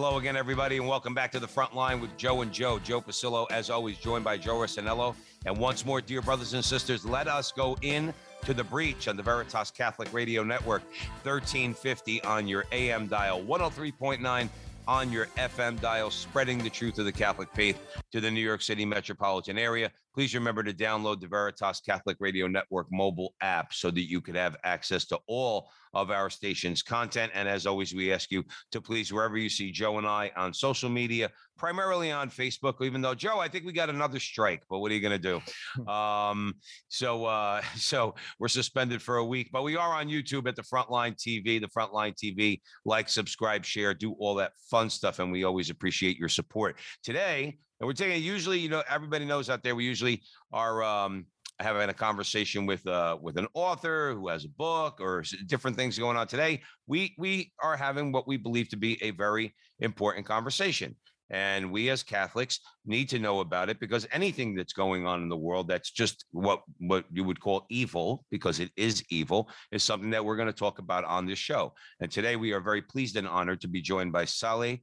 Hello again, everybody, and welcome back to the front line with Joe and Joe. Joe Pasillo, as always, joined by Joe Resinello. And once more, dear brothers and sisters, let us go in to the breach on the Veritas Catholic Radio Network, 1350 on your AM dial, 103.9 on your FM dial, spreading the truth of the Catholic faith to the New York City metropolitan area. Please remember to download the Veritas Catholic Radio Network mobile app so that you could have access to all of our station's content. And as always, we ask you to please, wherever you see Joe and I on social media, primarily on Facebook, even though Joe, I think we got another strike, but what are you going to do? um, so, uh, so we're suspended for a week, but we are on YouTube at the Frontline TV, the Frontline TV, like, subscribe, share, do all that fun stuff. And we always appreciate your support. Today, and we're taking usually, you know, everybody knows out there, we usually are um, having a conversation with uh, with an author who has a book or different things going on. Today, we we are having what we believe to be a very important conversation. And we as Catholics need to know about it because anything that's going on in the world that's just what what you would call evil, because it is evil, is something that we're going to talk about on this show. And today we are very pleased and honored to be joined by Salih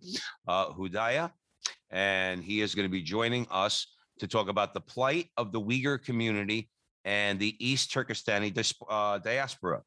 uh, Hudayar, and he is going to be joining us to talk about the plight of the Uyghur community and the East Turkestani uh, diaspora.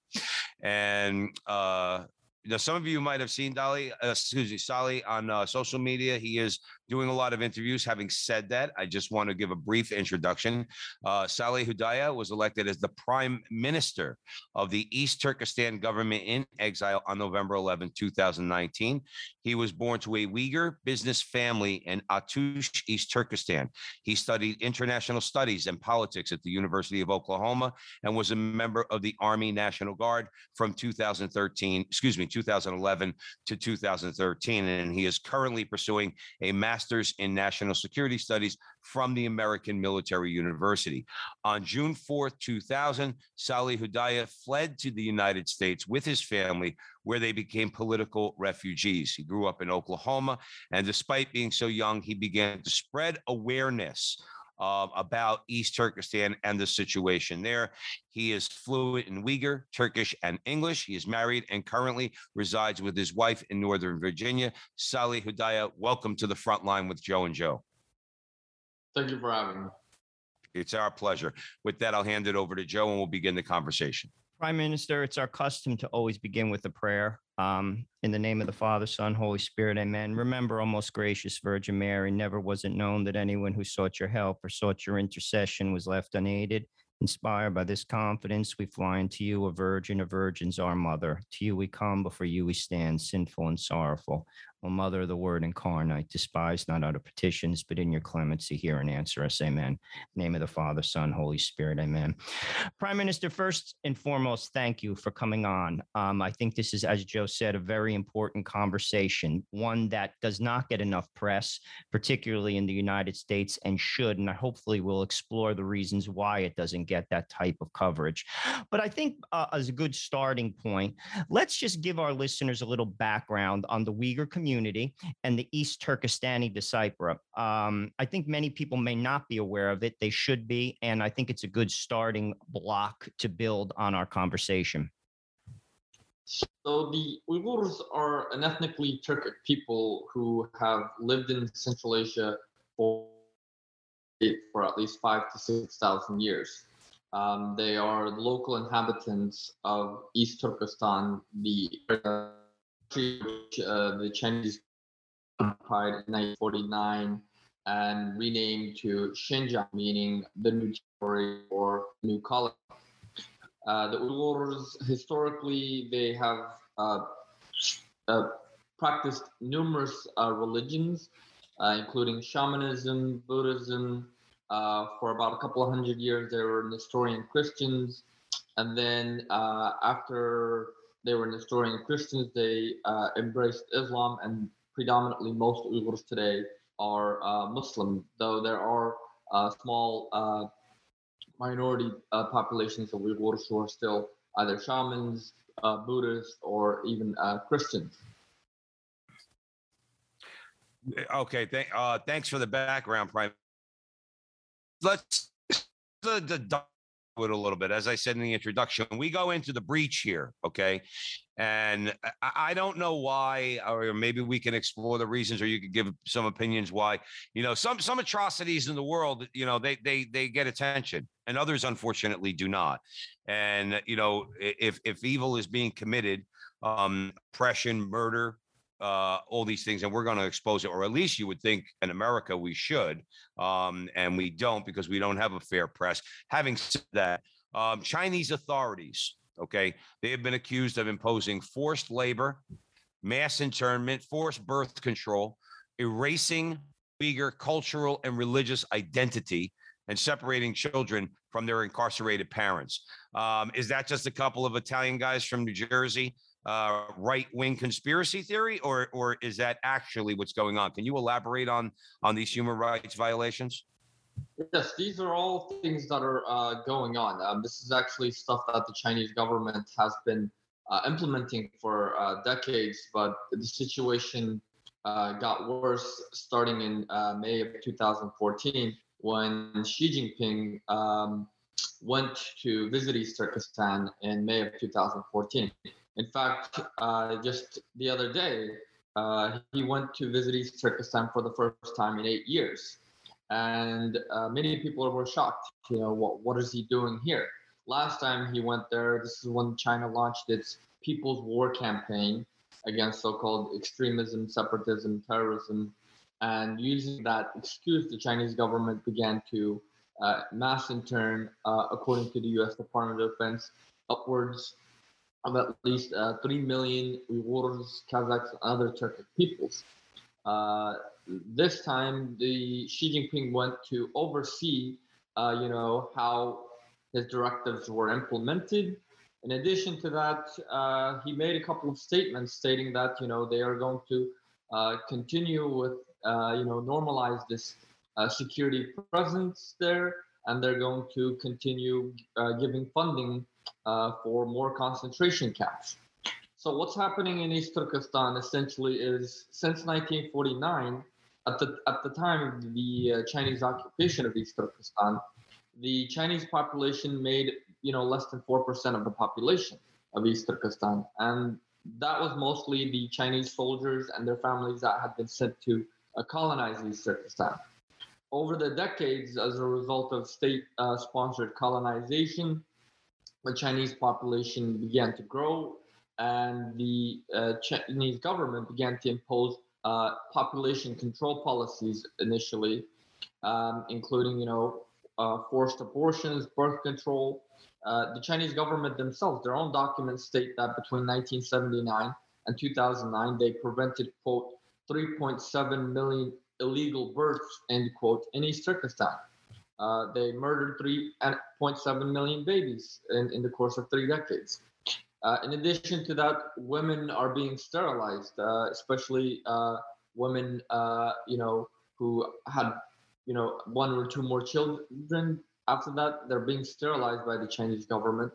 And uh, know, some of you might have seen Dolly, uh, excuse me, Salih on uh, social media. He is doing a lot of interviews. Having said that, I just want to give a brief introduction. Uh, Salih Hudayar was elected as the prime minister of the East Turkestan government in exile on November 11, 2019. He was born to a Uyghur business family in Atush, East Turkestan. He studied international studies and politics at the University of Oklahoma and was a member of the Army National Guard from 2013, excuse me, 2011 to 2013. And he is currently pursuing a master's in national security studies from the American Military University. On June 4th, 2000, Salih Hudayar fled to the United States with his family, where they became political refugees. He grew up in Oklahoma, and despite being so young, he began to spread awareness uh, about East Turkestan and the situation there. He is fluent in Uyghur, Turkish, and English. He is married and currently resides with his wife in Northern Virginia. Salih Hudayar, welcome to the front line with Joe and Joe. Thank you for having me. It's our pleasure. With that, I'll hand it over to Joe and we'll begin the conversation. Prime Minister, it's our custom to always begin with a prayer. Um, in the name of the Father, Son, Holy Spirit, amen. Remember, O most gracious Virgin Mary, never was it known that anyone who sought your help or sought your intercession was left unaided. Inspired by this confidence, we fly unto you, a virgin of virgins, our mother. To you we come, before you we stand, sinful and sorrowful. O Mother of the Word incarnate, despise not our petitions, but in your clemency hear and answer us. Amen. name of the Father, Son, Holy Spirit. Amen. Prime Minister, first and foremost, thank you for coming on. Um, I think this is, as Joe said, a very important conversation, one that does not get enough press, particularly in the United States, and should. And hopefully we'll explore the reasons why it doesn't get that type of coverage. But I think uh, as a good starting point, let's just give our listeners a little background on the Uyghur community community and the East Turkestani diaspora. Um, I think many people may not be aware of it. They should be. And I think it's a good starting block to build on our conversation. So the Uyghurs are an ethnically Turkic people who have lived in Central Asia for, for at least five to six thousand years. Um, they are local inhabitants of East Turkestan, the which uh, the Chinese occupied in 1949 and renamed to Xinjiang, meaning the new territory or new colony. Uh, the Uyghurs, historically, they have uh, uh practiced numerous uh, religions, uh, including shamanism, Buddhism. for about a couple of hundred years, they were Nestorian Christians. and then uh, after they were destroying Christians, they uh, embraced Islam, and predominantly most Uyghurs today are uh, Muslim, though there are uh, small uh, minority uh, populations of Uyghurs who are still either shamans, Buddhists, or even Christians. Okay, th- thanks for the background, Prime. Let's the, the a little bit. As I said in the introduction, we go into the breach here, okay? And I, I don't know why, or maybe we can explore the reasons, or you could give some opinions why. You know, some some atrocities in the world, you know, they they they get attention, and others unfortunately do not. And you know, if if evil is being committed, um, oppression, murder, uh, all these things, and we're going to expose it, or at least you would think in America we should, um, and we don't because we don't have a fair press. Having said that, um, Chinese authorities, okay, they have been accused of imposing forced labor, mass internment, forced birth control, erasing Uyghur cultural and religious identity, and separating children from their incarcerated parents. Um, is that just a couple of Italian guys from New Jersey uh, right wing conspiracy theory, or or is that actually what's going on? Can you elaborate on on these human rights violations? Yes, these are all things that are uh, going on. Um, this is actually stuff that the Chinese government has been uh, implementing for uh, decades, but the situation uh, got worse starting in uh, May of 2014 when Xi Jinping um, went to visit East Turkestan in May of 2014. In fact, uh, just the other day, uh, he went to visit East Turkestan for the first time in eight years. And uh, many people were shocked. You know, what, what is he doing here? Last time he went there, this is when China launched its People's War campaign against so called extremism, separatism, terrorism. And using that excuse, the Chinese government began to uh, mass intern, uh, according to the US Department of Defense, upwards of at least uh, 3 million Uyghurs, Kazakhs, and other Turkic peoples. Uh, this time, the Xi Jinping went to oversee, uh, you know, how his directives were implemented. In addition to that, uh, he made a couple of statements stating that, you know, they are going to uh, continue with, uh, you know, normalize this security presence there, and they're going to continue giving funding uh, for more concentration camps. So what's happening in East Turkestan essentially is since 1949, at the at the time of the uh, Chinese occupation of East Turkestan, the Chinese population made you know less than four percent of the population of East Turkestan, and that was mostly the Chinese soldiers and their families that had been sent to uh, colonize East Turkestan. Over the decades, as a result of state-sponsored uh, colonization, the Chinese population began to grow, and the uh, Chinese government began to impose uh, population control policies initially, um, including you know uh, forced abortions, birth control. Uh, the Chinese government themselves, their own documents state that between 1979 and 2009, they prevented quote 3.7 million illegal births end quote in East Turkestan. Uh, they murdered 3.7 million babies in, in the course of three decades. Uh, in addition to that, women are being sterilized, uh, especially uh, women, uh, you know, who had, you know, one or two more children. After that, they're being sterilized by the Chinese government.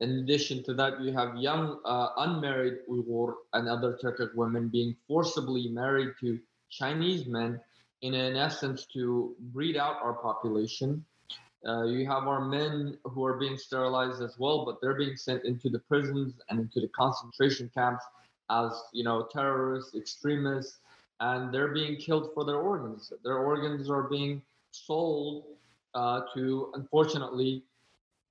In addition to that, you have young uh, unmarried Uyghur and other Turkic women being forcibly married to Chinese men in an essence to breed out our population. Uh, you have our men who are being sterilized as well, but they're being sent into the prisons and into the concentration camps as you know terrorists, extremists, and they're being killed for their organs. Their organs are being sold uh, to, unfortunately,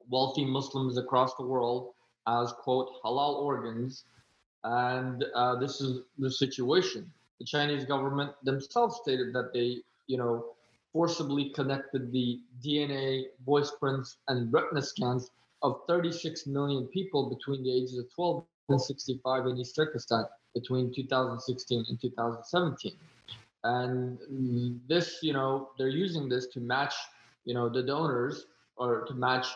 wealthy Muslims across the world as quote halal organs, and uh, this is the situation the Chinese government themselves stated that they, you know, forcibly connected the DNA, voice prints, and retina scans of 36 million people between the ages of 12 and 65 in East Turkestan between 2016 and 2017. And this, you know, they're using this to match, you know, the donors or to match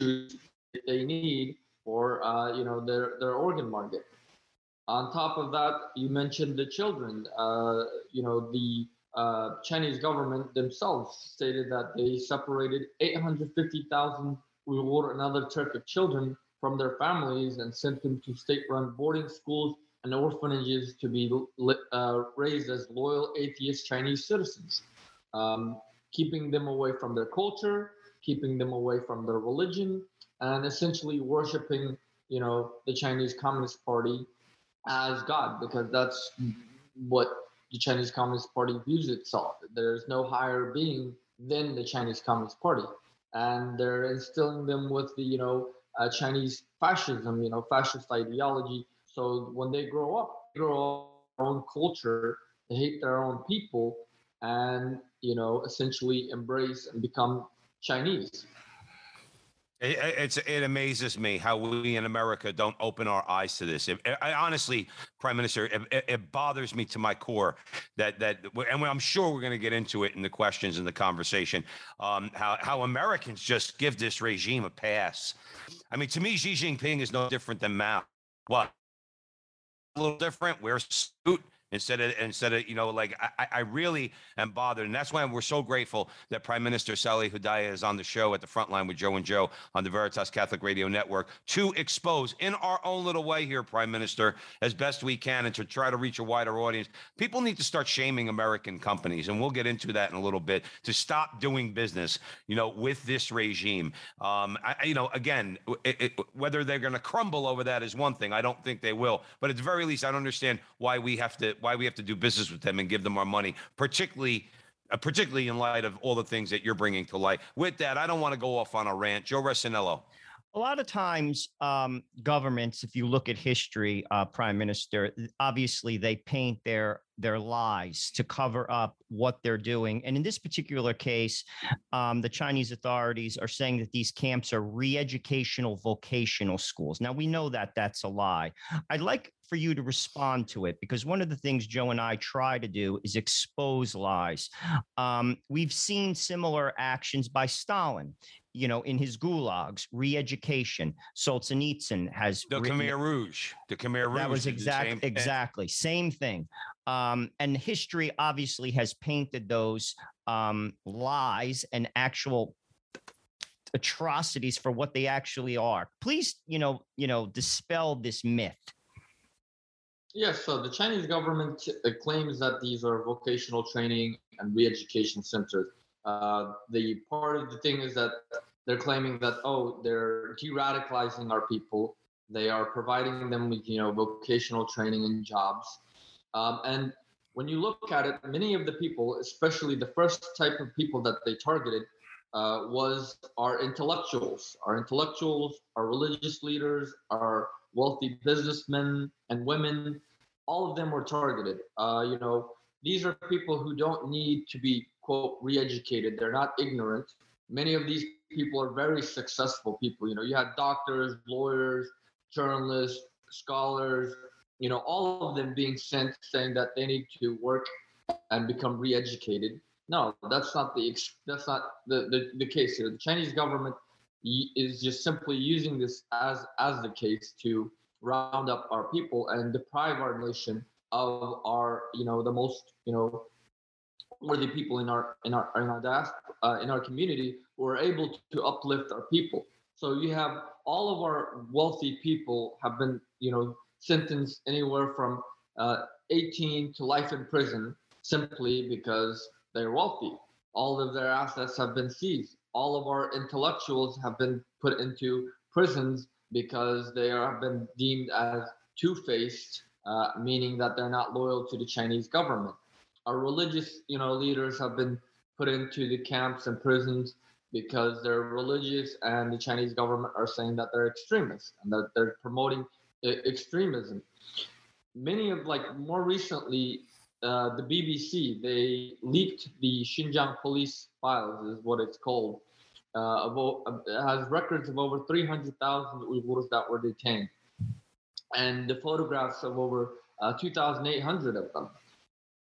they need for uh, you know their their organ market. On top of that, you mentioned the children. Uh, you know the uh, Chinese government themselves stated that they separated 850,000 Uyghur and other Turkic children from their families and sent them to state-run boarding schools and orphanages to be uh, raised as loyal atheist Chinese citizens, um, keeping them away from their culture, keeping them away from their religion, and essentially worshiping, you know, the Chinese Communist Party as God, because that's what the Chinese Communist Party views itself. There's no higher being than the Chinese Communist Party, and they're instilling them with the, you know, uh, Chinese fascism, you know, fascist ideology. So when they grow up, they grow up their own culture, they hate their own people, and you know, essentially embrace and become Chinese. It, it's it amazes me how we in America don't open our eyes to this. It, I, honestly, Prime Minister, it, it, bothers me to my core that that, and I'm sure we're going to get into it in the questions in the conversation. Um, how how Americans just give this regime a pass. I mean, to me, Xi Jinping is no different than Mao. What? A little different. Wears suit instead of instead of you know like I, I really am bothered and that's why we're so grateful that prime minister salih hudayar is on the show at the front line with joe and joe on the veritas catholic radio network to expose in our own little way here prime minister as best we can and to try to reach a wider audience. People need to start shaming american companies and we'll get into that in a little bit to stop doing business you know with this regime. Um, I, you know again it, it, whether they're going to crumble over that is one thing i don't think they will but at the very least i don't understand why we have to why we have to do business with them and give them our money, particularly. Uh, particularly in light of all the things that you're bringing to light. With that, I don't want to go off on a rant. Joe Resinello. A lot of times, um, governments, if you look at history, uh, Prime Minister, obviously they paint their their lies to cover up what they're doing. And in this particular case, um, the Chinese authorities are saying that these camps are re-educational vocational schools. Now we know that that's a lie. I'd like for you to respond to it because one of the things Joe and I try to do is expose lies. Um, we've seen similar actions by Stalin. You know, in his gulags, re-education. Solzhenitsyn has the written, Khmer Rouge. The Khmer Rouge. That was exact, exactly same thing. Um, and history obviously has painted those um, lies and actual atrocities for what they actually are. Please, you know, you know, dispel this myth. Yes, so the Chinese government uh, claims that these are vocational training and re-education centers. Uh, the part of the thing is that they're claiming that oh, they're de-radicalizing our people. They are providing them with you know vocational training and jobs. Um, and when you look at it, many of the people, especially the first type of people that they targeted, uh, was our intellectuals, our intellectuals, our religious leaders, our wealthy businessmen and women, all of them were targeted. Uh, you know, these are people who don't need to be quote re-educated. They're not ignorant. Many of these people are very successful people. You know, you had doctors, lawyers, journalists, scholars. You know, all of them being sent saying that they need to work and become re-educated. No, that's not the that's not the, the, the case here. The Chinese government is just simply using this as as the case to round up our people and deprive our nation of our you know the most you know worthy people in our in our in our diaspora, uh, in our community who are able to uplift our people. So you have all of our wealthy people have been you know sentenced anywhere from uh, 18 to life in prison simply because they're wealthy. All of their assets have been seized. All of our intellectuals have been put into prisons because they have been deemed as two-faced, uh, meaning that they're not loyal to the Chinese government. Our religious, you know, leaders have been put into the camps and prisons because they're religious, and the Chinese government are saying that they're extremists and that they're promoting extremism. Many of, like, more recently, uh, the BBC they leaked the Xinjiang police files, is what it's called, uh, uh, has records of over 300,000 Uyghurs that were detained, and the photographs of over uh, 2,800 of them.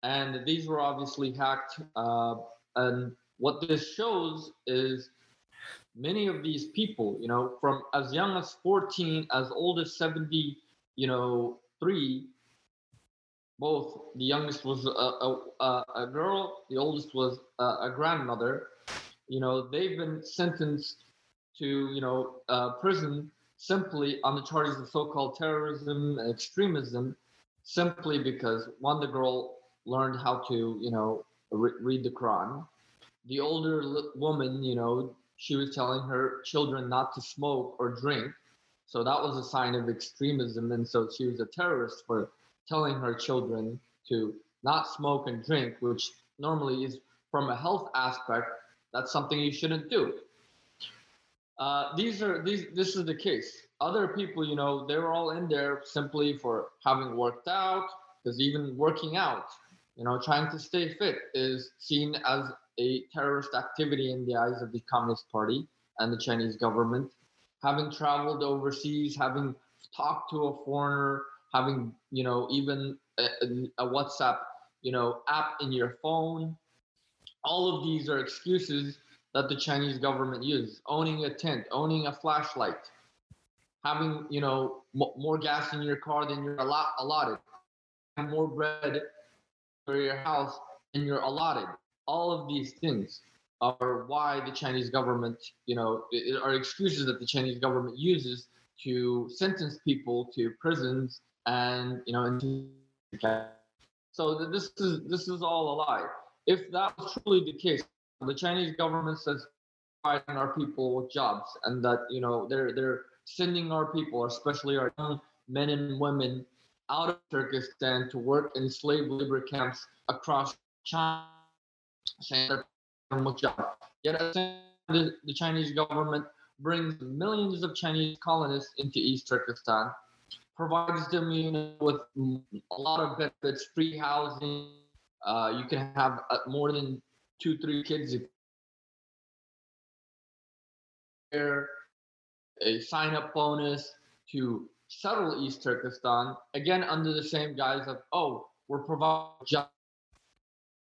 And these were obviously hacked. Uh, and what this shows is many of these people, you know, from as young as 14, as old as 70, you know, three, both the youngest was a, a, a girl, the oldest was a, a, grandmother. You know, they've been sentenced to, you know, uh, prison simply on the charges of so-called terrorism and extremism, simply because one, the girl learned how to, you know, re- read the Quran. The older woman, you know, she was telling her children not to smoke or drink. So that was a sign of extremism. And so she was a terrorist for telling her children to not smoke and drink, which normally is from a health aspect, that's something you shouldn't do. Uh, these are these. This is the case. Other people, you know, they were all in there simply for having worked out, because even working out, you know, trying to stay fit is seen as a terrorist activity in the eyes of the Communist Party and the Chinese government. Having traveled overseas, having talked to a foreigner, having you know even a, a WhatsApp you know app in your phone. All of these are excuses that the Chinese government uses. Owning a tent, owning a flashlight, having you know m- more gas in your car than you're allot- allotted, more bread for your house and you're allotted. All of these things are why the Chinese government, you know, are excuses that the Chinese government uses to sentence people to prisons and you know into so this is this is all a lie if that was truly the case the chinese government says providing our people with jobs and that you know they're they're sending our people especially our young men and women out of turkestan to work in slave labor camps across china yet the, chinese government brings millions of chinese colonists into east turkestan provides them with a lot of benefits, free housing. Uh, you can have uh, more than two, three kids. There, a sign-up bonus to settle East Turkestan again under the same guise of oh, we're providing jobs.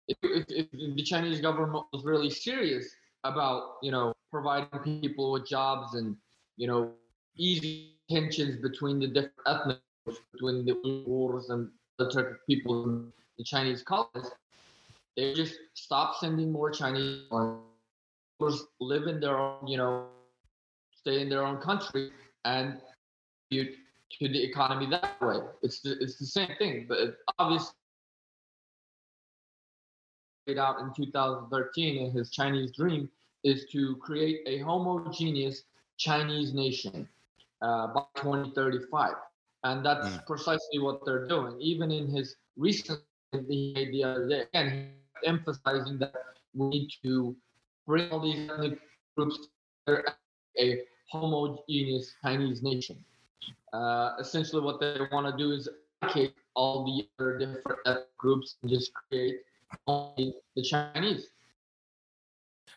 If, if, if the Chinese government was really serious about you know providing people with jobs and you know easy tensions between the different ethnic groups, between the Uyghurs and the Turkic people and the Chinese colonists, they just stop sending more Chinese live in their own, you know, stay in their own country and you to the economy that way. It's the, it's the same thing, but obviously out in 2013 in his Chinese dream is to create a homogeneous Chinese nation uh, by 2035. And that's mm. precisely what they're doing. Even in his recent the day, again, emphasizing that we need to bring all these ethnic groups together a homogeneous Chinese nation. Uh, essentially, what they want to do is eradicate all the other different groups and just create only the Chinese.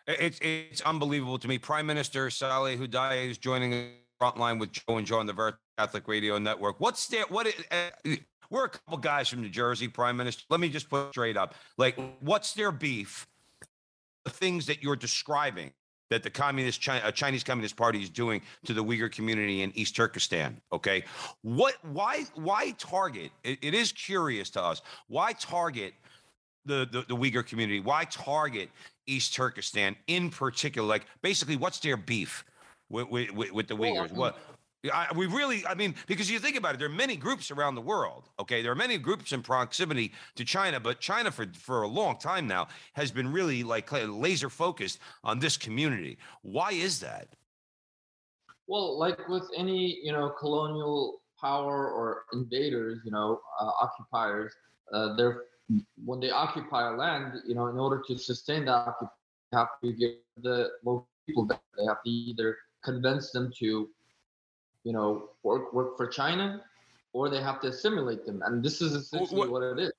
It's it's unbelievable to me. Prime Minister Salih Hudayar is joining Frontline with Joe and Joe on the Ver Catholic Radio Network. What's there? What is, uh, we're a couple guys from New Jersey, Prime Minister. Let me just put straight up. Like, what's their beef? The things that you're describing that the communist China, uh, Chinese Communist Party is doing to the Uyghur community in East Turkestan. Okay, what? Why? Why target? it, it is curious to us. Why target the, the the Uyghur community? Why target East Turkestan in particular? Like, basically, what's their beef? with, with, with the Uyghurs. What? I, we really, I mean, because you think about it, there are many groups around the world. Okay, there are many groups in proximity to China, but China, for for a long time now, has been really like laser focused on this community. Why is that? Well, like with any you know colonial power or invaders, you know, uh, occupiers, uh, they're when they occupy a land, you know, in order to sustain that, they have to give the local people that they have to either convince them to, you know, work work for China, or they have to assimilate them. And this is essentially what, what it is.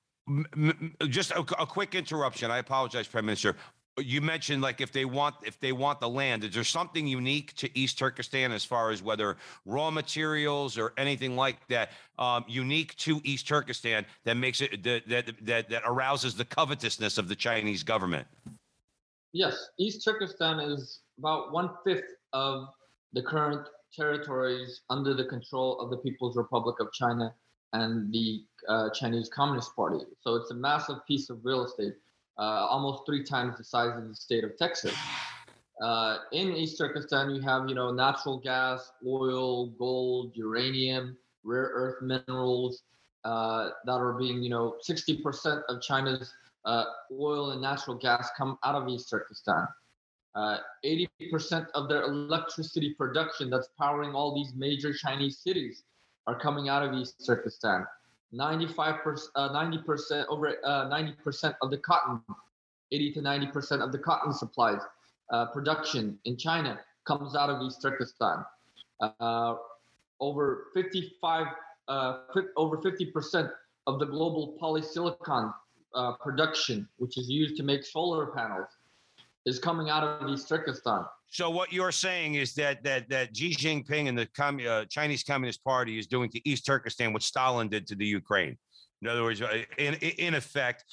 Just a, a quick interruption. I apologize, Prime Minister you mentioned like if they want if they want the land is there something unique to east turkestan as far as whether raw materials or anything like that um, unique to east turkestan that makes it that, that that that arouses the covetousness of the chinese government yes east turkestan is about one fifth of the current territories under the control of the People's Republic of China and the uh, Chinese Communist Party. So it's a massive piece of real estate, uh, almost three times the size of the state of Texas. Uh, in East Turkestan, you have you know natural gas, oil, gold, uranium, rare earth minerals uh, that are being you know 60% of China's uh, oil and natural gas come out of East Turkestan. 80% uh, of their electricity production that's powering all these major Chinese cities are coming out of East Turkestan. 95%, uh, 90% over uh, 90% of the cotton, 80 to 90% of the cotton supplies uh, production in China comes out of East Turkestan. Uh, over 55, uh, over 50% of the global polysilicon production, which is used to make solar panels, is coming out of East Turkestan. So what you're saying is that that that Xi Jinping and the commun- uh, Chinese Communist Party is doing to East Turkestan what Stalin did to the Ukraine. In other words, uh, in in effect,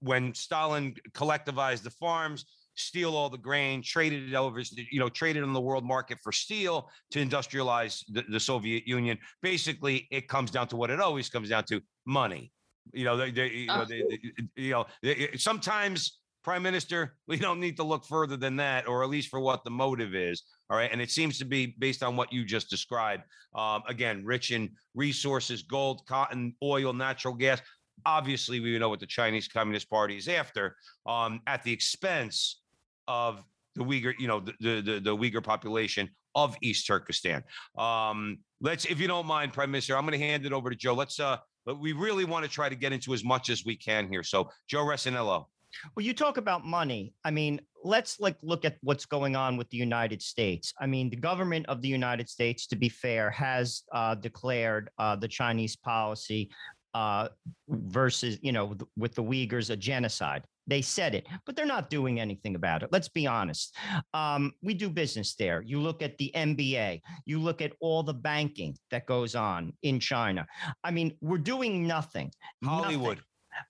when Stalin collectivized the farms, steal all the grain, traded it over, you know, traded on the world market for steel to industrialize the, the Soviet Union. Basically, it comes down to what it always comes down to: money. You know, they, they you know, they, they, you know, they, sometimes prime minister, we don't need to look further than that, or at least for what the motive is. All right. And it seems to be based on what you just described. Um, again, rich in resources, gold, cotton, oil, natural gas. Obviously, we know what the Chinese Communist Party is after um, at the expense of the Uyghur, you know, the, the, the Uyghur population of East Turkestan. Um, let's, if you don't mind, Prime Minister, I'm going to hand it over to Joe. Let's, uh, but we really want to try to get into as much as we can here. So, Joe Resinello. Well, you talk about money. I mean, let's like look at what's going on with the United States. I mean, the government of the United States, to be fair, has uh, declared uh, the Chinese policy uh, versus, you know, with the Uyghurs, a genocide. They said it, but they're not doing anything about it. Let's be honest. Um, we do business there. You look at the NBA, you look at all the banking that goes on in China. I mean, we're doing nothing. Hollywood. Nothing.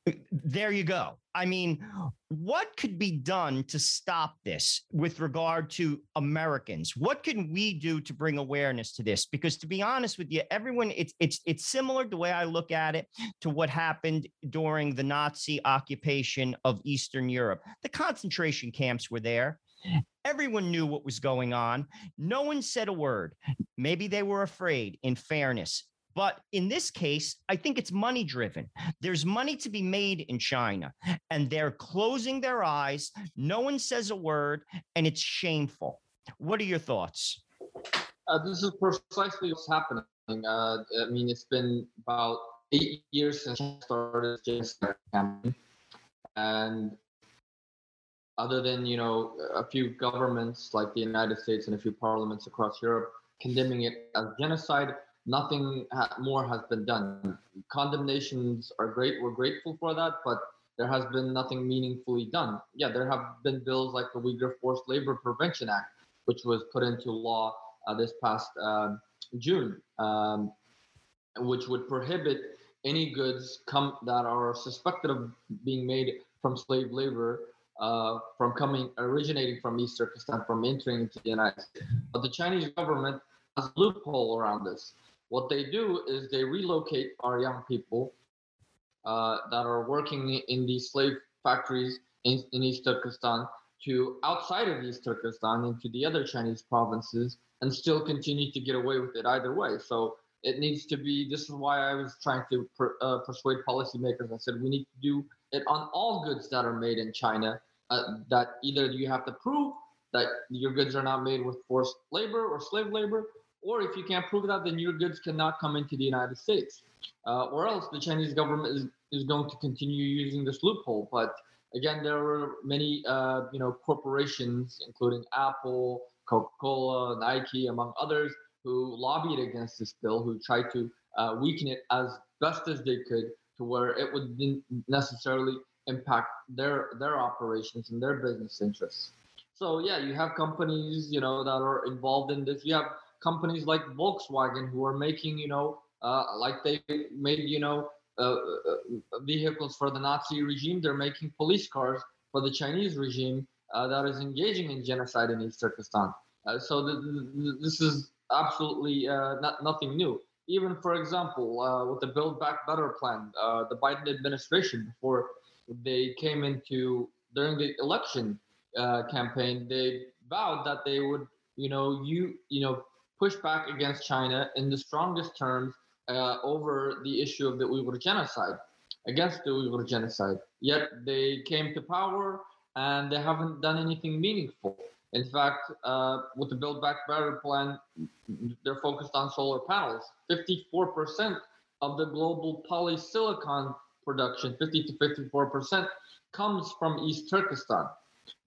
Uh, there you go. I mean, what could be done to stop this with regard to Americans? What can we do to bring awareness to this? Because to be honest with you, everyone, it's it's it's similar the way I look at it to what happened during the Nazi occupation of Eastern Europe. The concentration camps were there. Everyone knew what was going on. No one said a word. Maybe they were afraid, in fairness. But in this case, I think it's money driven. There's money to be made in China, and they're closing their eyes. No one says a word, and it's shameful. What are your thoughts? Uh, this is precisely what's happening. Uh, I mean, it's been about eight years since I started campaign, and other than you know a few governments like the United States and a few parliaments across Europe condemning it as genocide, nothing more has been done. Condemnations are great. We're grateful for that, but there has been nothing meaningfully done. Yeah, there have been bills like the Uyghur Forced Labor Prevention Act, which was put into law uh, this past uh, June, um, which would prohibit any goods come that are suspected of being made from slave labor uh, from coming originating from East Turkestan from entering into the United States. But the Chinese government has a loophole around this. What they do is they relocate our young people uh, that are working in these slave factories in, in East Turkestan to outside of East Turkestan into the other Chinese provinces and still continue to get away with it either way. So it needs to be. This is why I was trying to per, uh, persuade policymakers. I said we need to do it on all goods that are made in China. Uh, that either you have to prove that your goods are not made with forced labor or slave labor, or if you can't prove that, then your goods cannot come into the United States. Uh, or else the Chinese government is, is going to continue using this loophole. But again, there were many, uh, you know, corporations, including Apple, Coca-Cola, Nike, among others, who lobbied against this bill, who tried to uh, weaken it as best as they could to where it would necessarily impact their their operations and their business interests. So yeah, you have companies, you know, that are involved in this. You have companies like Volkswagen who are making, you know, uh, like they made, you know, uh, uh, vehicles for the Nazi regime. They're making police cars for the Chinese regime uh, that is engaging in genocide in East Turkestan. Uh, so the, the, this is absolutely uh, not, nothing new. Even, for example, uh, with the Build Back Better plan, uh, the Biden administration, before they came into during the election uh, campaign, they vowed that they would, you know, you you know, push back against China in the strongest terms uh, over the issue of the Uyghur genocide, against the Uyghur genocide. Yet they came to power and they haven't done anything meaningful. In fact, uh, with the Build Back Better plan, they're focused on solar panels. 54% of the global polysilicon production, 50 to 54%, comes from East Turkestan.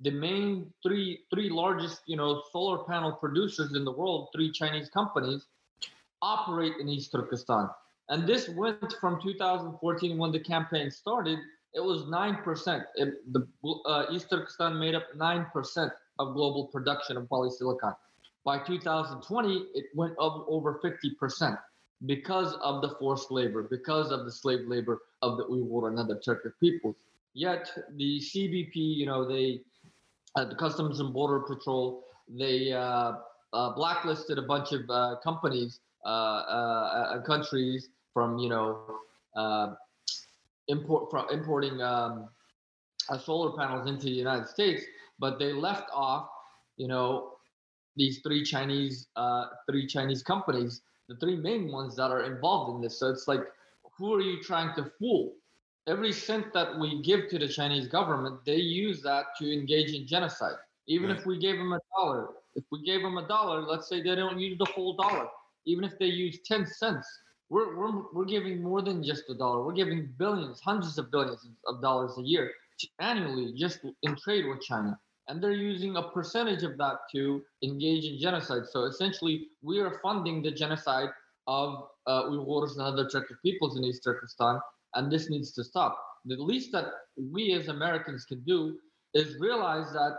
The main three three largest, you know, solar panel producers in the world, three Chinese companies, operate in East Turkestan. And this went from 2014 when the campaign started, it was 9%. It, the uh, East Turkestan made up 9% of global production of polysilicon. By 2020, it went up over 50% because of the forced labor, because of the slave labor of the Uyghur and other Turkic peoples. Yet the CBP, you know, they, the Customs and Border Patrol, they uh, uh, blacklisted a bunch of uh, companies, countries from, you know, import from importing um, solar panels into the United States but they left off, you know, these three Chinese, uh, three Chinese companies, the three main ones that are involved in this. So it's like, who are you trying to fool? Every cent that we give to the Chinese government, they use that to engage in genocide. Even if we gave them a dollar, if we gave them a dollar, let's say they don't use the whole dollar. Even if they use 10 cents, we're, we're, we're giving more than just a dollar. We're giving billions, hundreds of billions of dollars a year annually just in trade with China and they're using a percentage of that to engage in genocide. So essentially, we are funding the genocide of uh, Uyghurs and other Turkic peoples in East Turkestan, and this needs to stop. The least that we as Americans can do is realize that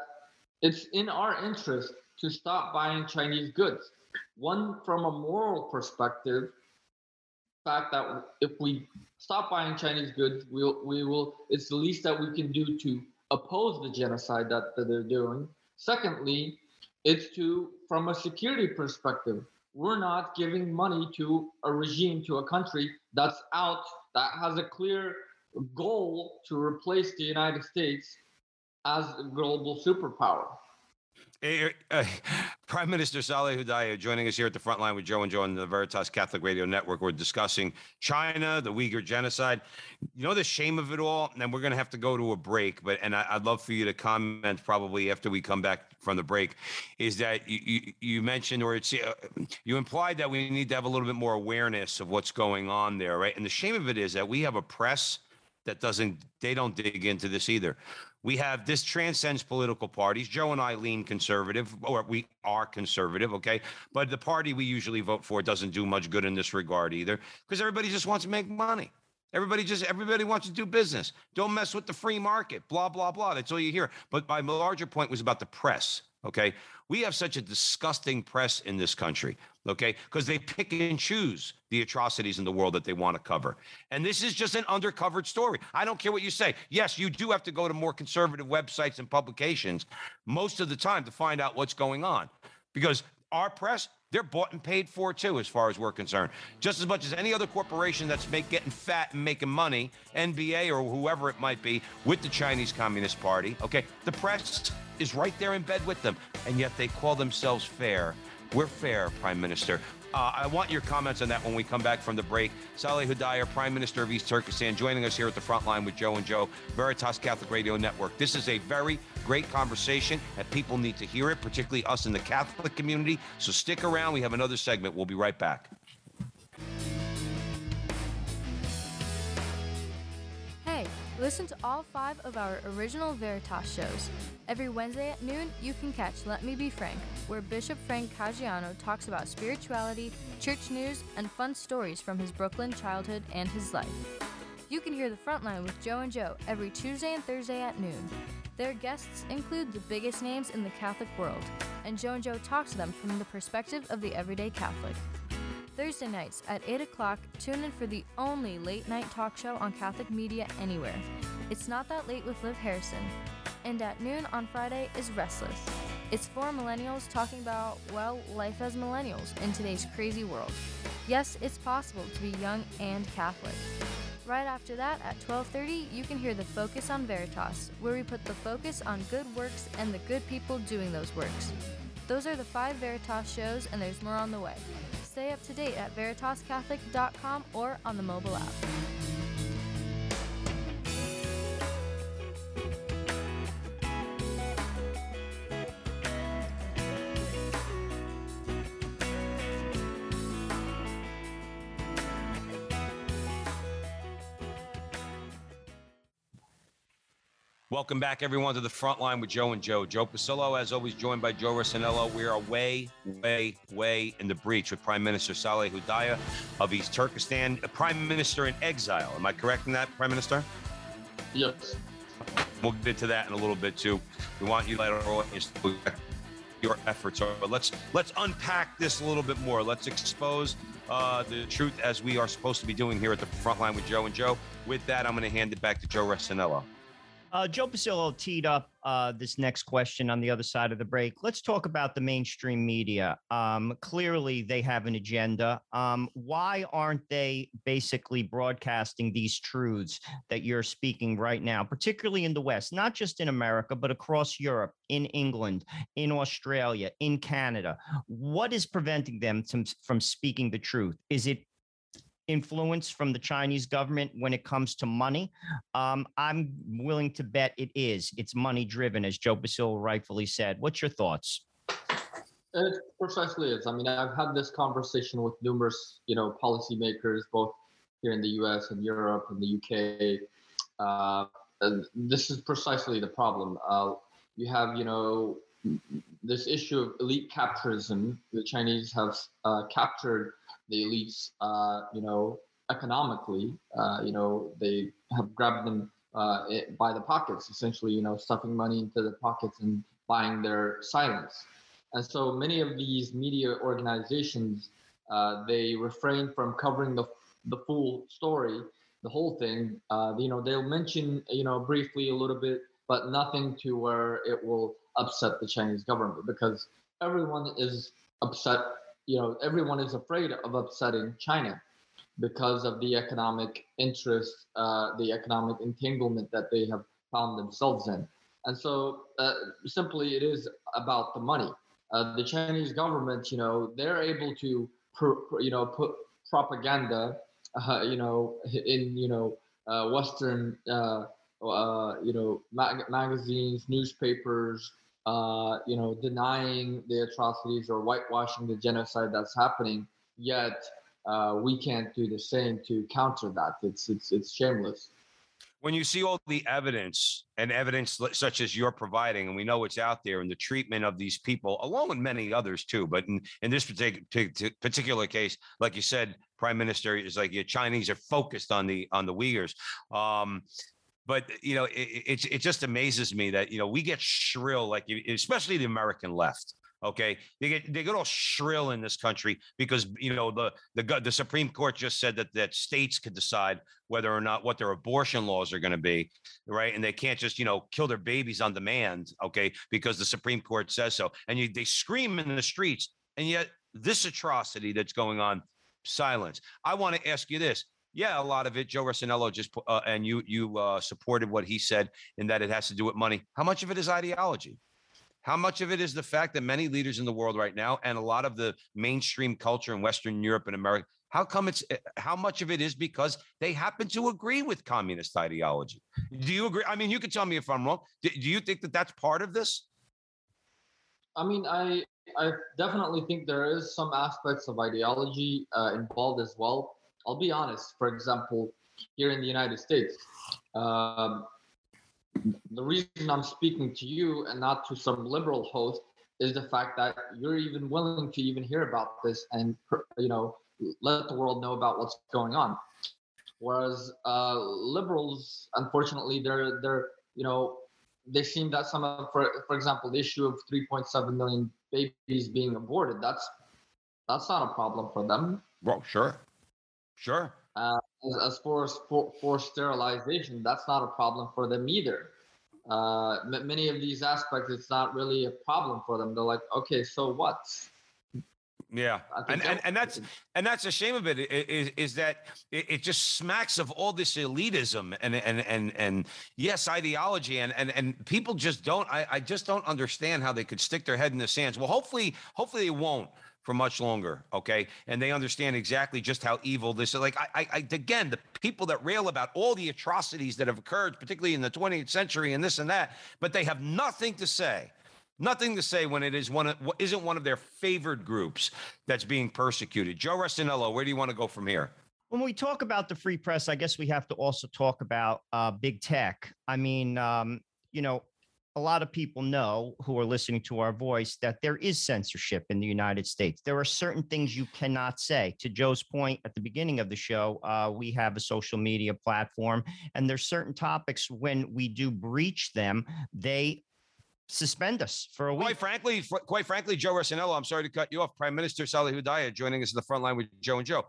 it's in our interest to stop buying Chinese goods. One, from a moral perspective, fact that if we stop buying Chinese goods, we'll, we will, it's the least that we can do to oppose the genocide that, that they're doing. Secondly, it's to, from a security perspective, we're not giving money to a regime, to a country that's out, that has a clear goal to replace the United States as a global superpower. Hey, uh, Prime Minister Salih Hudayar joining us here at the front line with Joe and Joe on the Veritas Catholic Radio Network. We're discussing China, the Uyghur genocide. You know the shame of it all, and we're going to have to go to a break. But and I, would love for you to comment probably after we come back from the break. Is that you you, you mentioned or it's uh, you implied that we need to have a little bit more awareness of what's going on there, right? And the shame of it is that we have a press that doesn't they don't dig into this either. We have this transcends political parties. Joe and I lean conservative, or we are conservative, okay? But the party we usually vote for doesn't do much good in this regard either, because everybody just wants to make money. Everybody just everybody wants to do business. Don't mess with the free market. Blah blah blah. That's all you hear. But my larger point was about the press. Okay, we have such a disgusting press in this country. Okay, because they pick and choose the atrocities in the world that they want to cover. And this is just an undercovered story. I don't care what you say. Yes, you do have to go to more conservative websites and publications most of the time to find out what's going on, because our press they're bought and paid for too, as far as we're concerned. Just as much as any other corporation that's make, getting fat and making money, NBA or whoever it might be, with the Chinese Communist Party. Okay, the press is right there in bed with them, and yet they call themselves fair. We're fair, Prime Minister. Uh, I want your comments on that when we come back from the break. Salih Hudayar, Prime Minister of East Turkestan, joining us here at the front line with Joe and Joe, Veritas Catholic Radio Network. This is a very great conversation, and people need to hear it, particularly us in the Catholic community. So stick around. We have another segment. We'll be right back. Listen to all five of our original Veritas shows. Every Wednesday at noon, you can catch Let Me Be Frank, where Bishop Frank Caggiano talks about spirituality, church news, and fun stories from his Brooklyn childhood and his life. You can hear the Frontline with Joe and Joe every Tuesday and Thursday at noon. Their guests include the biggest names in the Catholic world, and Joe and Joe talk to them from the perspective of the everyday Catholic. Thursday nights at 8 o'clock, tune in for the only late night talk show on Catholic media anywhere. It's Not That Late with Liv Harrison. and at noon on Friday is Restless. It's for millennials talking about, well, life as millennials in today's crazy world. Yes, it's possible to be young and Catholic. Right after that, at 12:30, you can hear the Focus on Veritas, where we put the focus on good works and the good people doing those works. Those are the five Veritas shows, and there's more on the way. Stay up to date at veritascatholic.com or on the mobile app. Welcome back, everyone, to the front line with Joe and Joe. Joe Pasillo, as always, joined by Joe Rossinello. We are way, way, way in the breach with Prime Minister Salih Hudayar of East Turkestan, a prime minister in exile. Am I correct in that, Prime Minister? Yes. We'll get to that in a little bit too. We want you to let our audience your efforts are. But let's let's unpack this a little bit more. Let's expose uh, the truth as we are supposed to be doing here at the front line with Joe and Joe. With that, I'm going to hand it back to Joe Rossinello. Uh, Joe Pasillo teed up uh, this next question on the other side of the break. Let's talk about the mainstream media. Um, clearly, they have an agenda. Um, why aren't they basically broadcasting these truths that you're speaking right now, particularly in the West, not just in America, but across Europe, in England, in Australia, in Canada? What is preventing them from, from speaking the truth? Is it influence from the Chinese government when it comes to money? Um, I'm willing to bet it is. It's money driven, as Joe Basil rightfully said. What's your thoughts? It precisely is. I mean, I've had this conversation with numerous, you know, policymakers, both here in the U.S. and Europe and the U.K. Uh, and this is precisely the problem. Uh, you have, you know, this issue of elite capitalism. The Chinese have uh, captured the elites, uh, you know, economically, uh, you know, they have grabbed them uh, by the pockets, essentially, you know, stuffing money into the pockets and buying their silence. And so many of these media organizations, uh, they refrain from covering the, the full story, the whole thing. Uh, you know, they'll mention, you know, briefly a little bit, but nothing to where it will upset the Chinese government because everyone is upset you know everyone is afraid of upsetting China because of the economic interest, uh, the economic entanglement that they have found themselves in. And so, uh, simply, it is about the money. Uh, the Chinese government, you know, they're able to, you know, put propaganda, uh, you know, in you know uh, Western, uh, you know, mag- magazines, newspapers, uh, you know, denying the atrocities or whitewashing the genocide that's happening. Yet uh, we can't do the same to counter that. It's it's it's shameless. When you see all the evidence and evidence such as you're providing, and we know it's out there, and the treatment of these people, along with many others too, but in, in this particular case, like you said, Prime Minister is like the Chinese are focused on the on the Uyghurs. Um, but uh, you know, it, it, it just amazes me that you know we get shrill, like especially the American left. Okay, they get they get all shrill in this country because you know the the the Supreme Court just said that that states could decide whether or not what their abortion laws are going to be, right? And they can't just you know kill their babies on demand, okay, because the Supreme Court says so. And you, they scream in the streets, and yet this atrocity that's going on, silence. I want to ask you this: yeah, a lot of it. Joe Rossinello just uh, and you you uh, supported what he said in that it has to do with money. How much of it is ideology? How much of it is the fact that many leaders in the world right now and a lot of the mainstream culture in Western Europe and America, how come it's eh, how much of it is because they happen to agree with communist ideology? Do you agree? I mean, you can tell me if I'm wrong. Do, do you think that that's part of this? I mean, I I definitely think there is some aspects of ideology uh, involved as well. I'll be honest. For example, here in the United States, um, the reason I'm speaking to you and not to some liberal host is the fact that you're even willing to even hear about this and you know let the world know about what's going on. Whereas uh, liberals, unfortunately, they're they're you know they seem that some of for for example the issue of 3.7 million babies being aborted that's that's not a problem for them. Well, sure. Sure. Uh, as, as far as for, for sterilization, that's not a problem for them either. uh, m- many of these aspects, it's not really a problem for them. They're like, okay, so what? Yeah, and, and and that's and that's a shame of it is is that it, it just smacks of all this elitism and and and and yes ideology and and and people just don't I, I just don't understand how they could stick their head in the sands. Well, hopefully hopefully they won't for much longer. Okay, and they understand exactly just how evil this is. Like I, I, again the people that rail about all the atrocities that have occurred, particularly in the 20th century and this and that, but they have nothing to say Nothing to say when it is one of isn't one of their favored groups that's being persecuted. Joe Restinello, where do you want to go from here? When we talk about the free press, I guess we have to also talk about uh, big tech. I mean, um, you know, a lot of people know who are listening to our voice that there is censorship in the United States. There are certain things you cannot say. To Joe's point at the beginning of the show, uh, we have a social media platform, and there's certain topics when we do breach them, they suspend us for a week. Quite frankly, fr- quite frankly, Joe Restinello, I'm sorry to cut you off. Prime Minister Salih Hudayar joining us in the front line with Joe and Joe.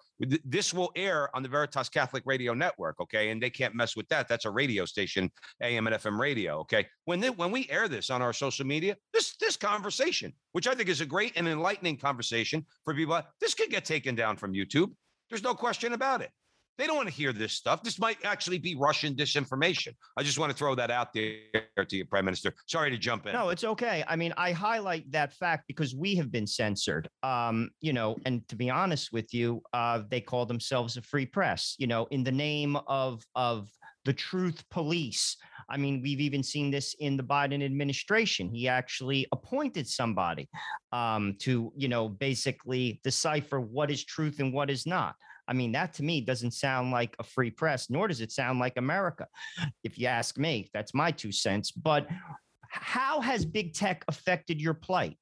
This will air on the Veritas Catholic Radio Network, okay? And they can't mess with that. That's a radio station, AM and FM radio, okay? When they, when we air this on our social media, this this conversation, which I think is a great and enlightening conversation for people, this could get taken down from YouTube. There's no question about it. They don't want to hear this stuff. This might actually be Russian disinformation. I just want to throw that out there to you, Prime Minister. Sorry to jump in. No, it's okay. I mean, I highlight that fact because we have been censored. Um, you know, and to be honest with you, uh, they call themselves a free press. You know, in the name of of the truth police. I mean, we've even seen this in the Biden administration. He actually appointed somebody um, to, you know, basically decipher what is truth and what is not. I mean, that to me doesn't sound like a free press, nor does it sound like America. If you ask me, that's my two cents. But how has big tech affected your plight?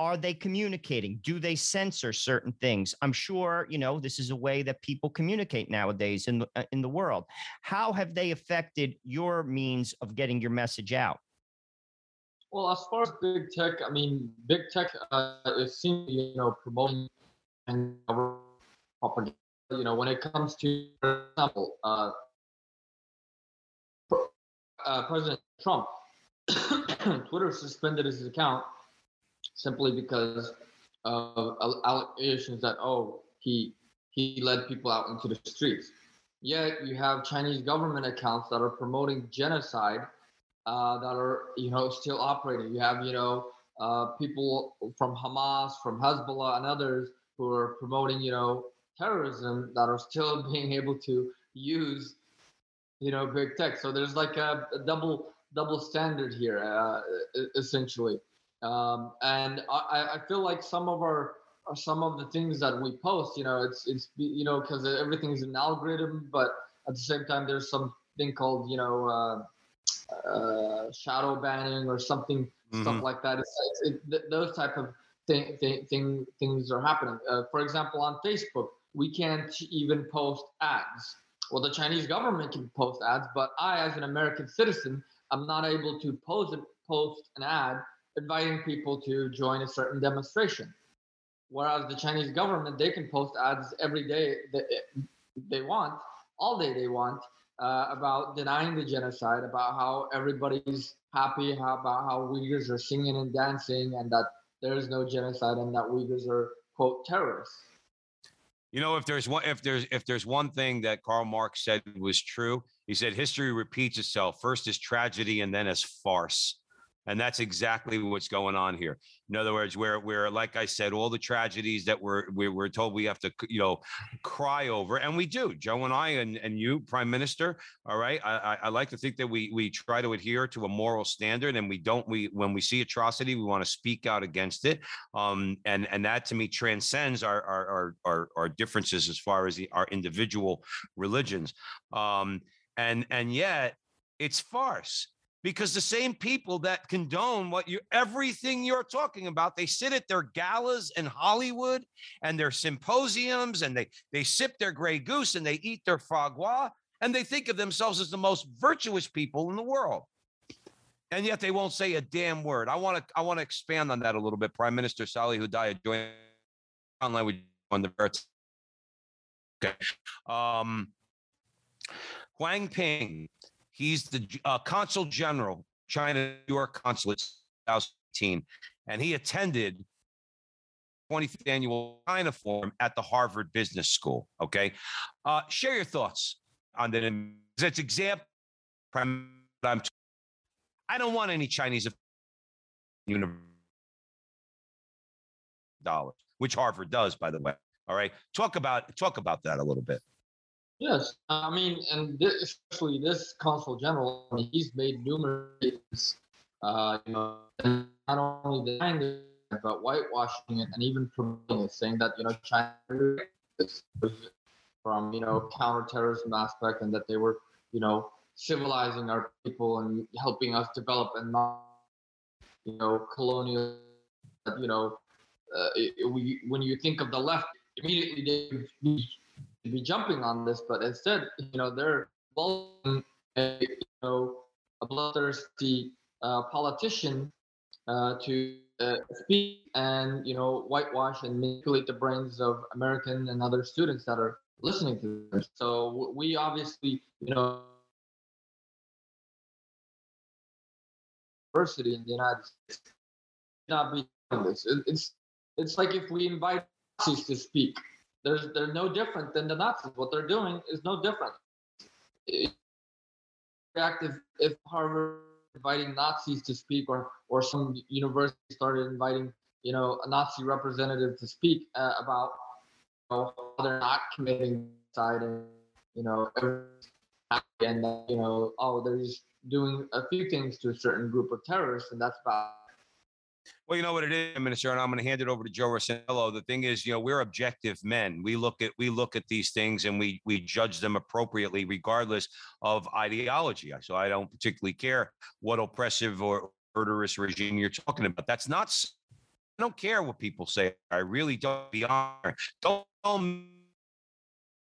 Are they communicating? Do they censor certain things? I'm sure you know this is a way that people communicate nowadays in the, uh, in the world. How have they affected your means of getting your message out? Well, as far as big tech, I mean, big tech uh, is seen, you know, promoting and propaganda. You know, when it comes to, for example, uh, uh, President Trump, Twitter suspended his account simply because of allegations that oh he he led people out into the streets. Yet you have Chinese government accounts that are promoting genocide uh, that are you know still operating. You have you know uh, people from Hamas, from Hezbollah, and others who are promoting you know terrorism that are still being able to use you know big tech. So there's like a, a double double standard here uh, essentially, um, and I, I feel like some of our some of the things that we post, you know, it's it's you know because everything's an algorithm, but at the same time there's something called you know. Uh, uh, shadow banning or something stuff Mhm. like that. It's, it's, it, th- those type of thing, thing, thing things are happening. Uh, for example, on Facebook, we can't even post ads. Well, the Chinese government can post ads, but I, as an American citizen, I'm not able to post post an ad inviting people to join a certain demonstration. Whereas the Chinese government, they can post ads every day that they want, all day they want, uh, about denying the genocide, about how everybody's happy, how, about how Uyghurs are singing and dancing, and that there is no genocide, and that Uyghurs are quote terrorists. You know, if there's one, if there's if there's one thing that Karl Marx said was true, he said history repeats itself first as tragedy and then as farce, and that's exactly what's going on here. In other words, where where like I said, all the tragedies that we're we we're told we have to you know cry over, and we do. Joe and I and and you, Prime Minister. All right, I I, like to think that we we try to adhere to a moral standard, and we don't. We when we see atrocity, we want to speak out against it. Um, and and that to me transcends our our our our, our differences as far as the, our individual religions. Um, and and yet it's farce because the same people that condone what you everything you're talking about they sit at their galas in hollywood and their symposiums and they they sip their gray goose and they eat their foie gras and they think of themselves as the most virtuous people in the world. And yet they won't say a damn word. I want to i want to expand on that a little bit. Prime minister salih hudayar joined online with on the okay. Um huang ping He's the uh, consul general China New York consulate 2018, and he attended 25th annual China Forum at the Harvard Business School. Okay, uh, share your thoughts on that. It's example. I'm. I don't want any Chinese dollars, which Harvard does, by the way. All right, talk about talk about that a little bit. Yes, I mean, and this, especially this consul general, he's made numerous, uh, you know, not only denying it, but whitewashing it and even promoting it, saying that you know China from you know counterterrorism aspect and that they were you know civilizing our people and helping us develop and not you know colonial you know uh, we, when you think of the left immediately they be, jumping on this but instead you know they're a, you know a bloodthirsty uh, politician uh, to uh, speak and you know whitewash and manipulate the brains of American and other students that are listening to this. So we obviously, you know, university in the United States not be doing this. It's it's like if we invite Nazis to speak. There's they're no different than the Nazis. What they're doing is no different. If, if Harvard inviting Nazis to speak, or or some university started inviting you know a Nazi representative to speak uh, about you know, how they're not committing genocide and you know and you know oh they're just doing a few things to a certain group of terrorists, and that's about well, you know what it is, Minister, and I'm going to hand it over to Joe Rossinello. The thing is, you know, we're objective men. We look at we look at these things and we we judge them appropriately, regardless of ideology. So I don't particularly care what oppressive or murderous regime you're talking about. That's not. I don't care what people say. I really don't. Be honest. Don't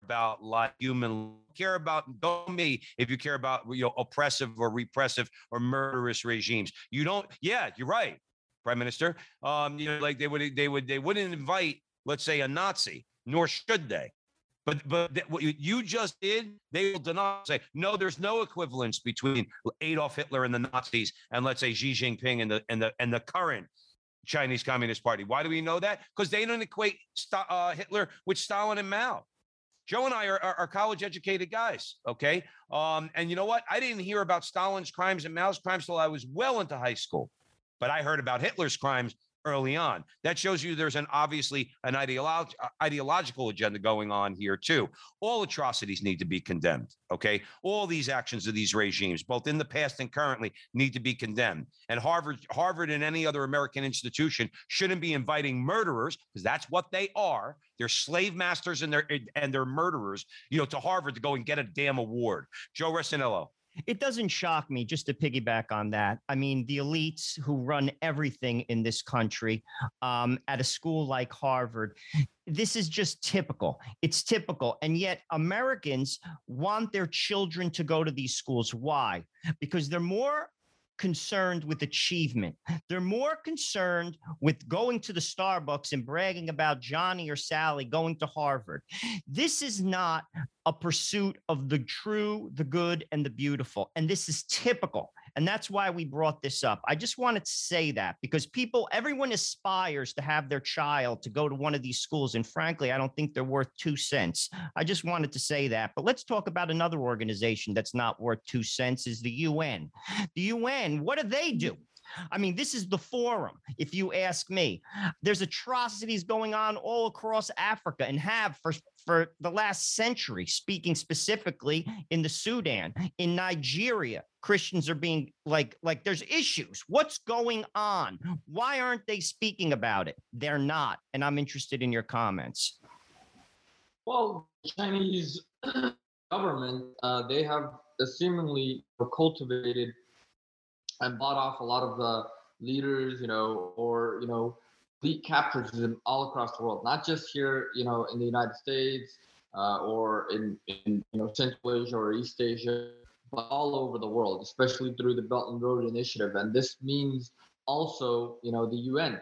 about like human care about don't me if you care about you know oppressive or repressive or murderous regimes you don't yeah you're right prime minister. Um, you know, like they would they would they wouldn't invite, let's say, a Nazi, nor should they. But but th- what you just did, they will deny. Say no, there's no equivalence between Adolf Hitler and the Nazis, and let's say Xi Jinping and the and the and the current Chinese Communist Party. Why do we know that? Because they don't equate St- uh, Hitler with Stalin and Mao. Joe and I are, are, are college educated guys, okay? Um, and you know what? I didn't hear about Stalin's crimes and Mao's crimes till I was well into high school but I heard about Hitler's crimes early on. That shows you there's an obviously an ideolo- uh, ideological agenda going on here too. All atrocities need to be condemned. Okay, all these actions of these regimes, both in the past and currently, need to be condemned. And Harvard, Harvard, and any other American institution shouldn't be inviting murderers because that's what they are. They're slave masters and they're and they're murderers. You know, to Harvard to go and get a damn award. Joe Rossinello. It doesn't shock me, just to piggyback on that. I mean, the elites who run everything in this country um, at a school like Harvard, this is just typical. It's typical. And yet, Americans want their children to go to these schools. Why? Because they're more concerned with achievement. They're more concerned with going to the Starbucks and bragging about Johnny or Sally going to Harvard. This is not a pursuit of the true, the good, and the beautiful. And this is typical. And that's why we brought this up. I just wanted to say that because people, everyone aspires to have their child to go to one of these schools. And frankly, I don't think they're worth two cents. I just wanted to say that. But let's talk about another organization that's not worth two cents is the UN. The UN, what do they do? I mean, this is the forum, if you ask me. There's atrocities going on all across Africa and have for, for the last century, speaking specifically in the Sudan, in Nigeria. Christians are being like, like there's issues. What's going on? Why aren't they speaking about it? They're not. And I'm interested in your comments. Well, Chinese government, uh, they have seemingly cultivated and bought off a lot of the leaders, you know, or you know, elite capitalism all across the world, not just here, you know, in the United States uh, or in, in you know Central Asia or East Asia, but all over the world, especially through the Belt and Road Initiative. And this means also, you know, the UN.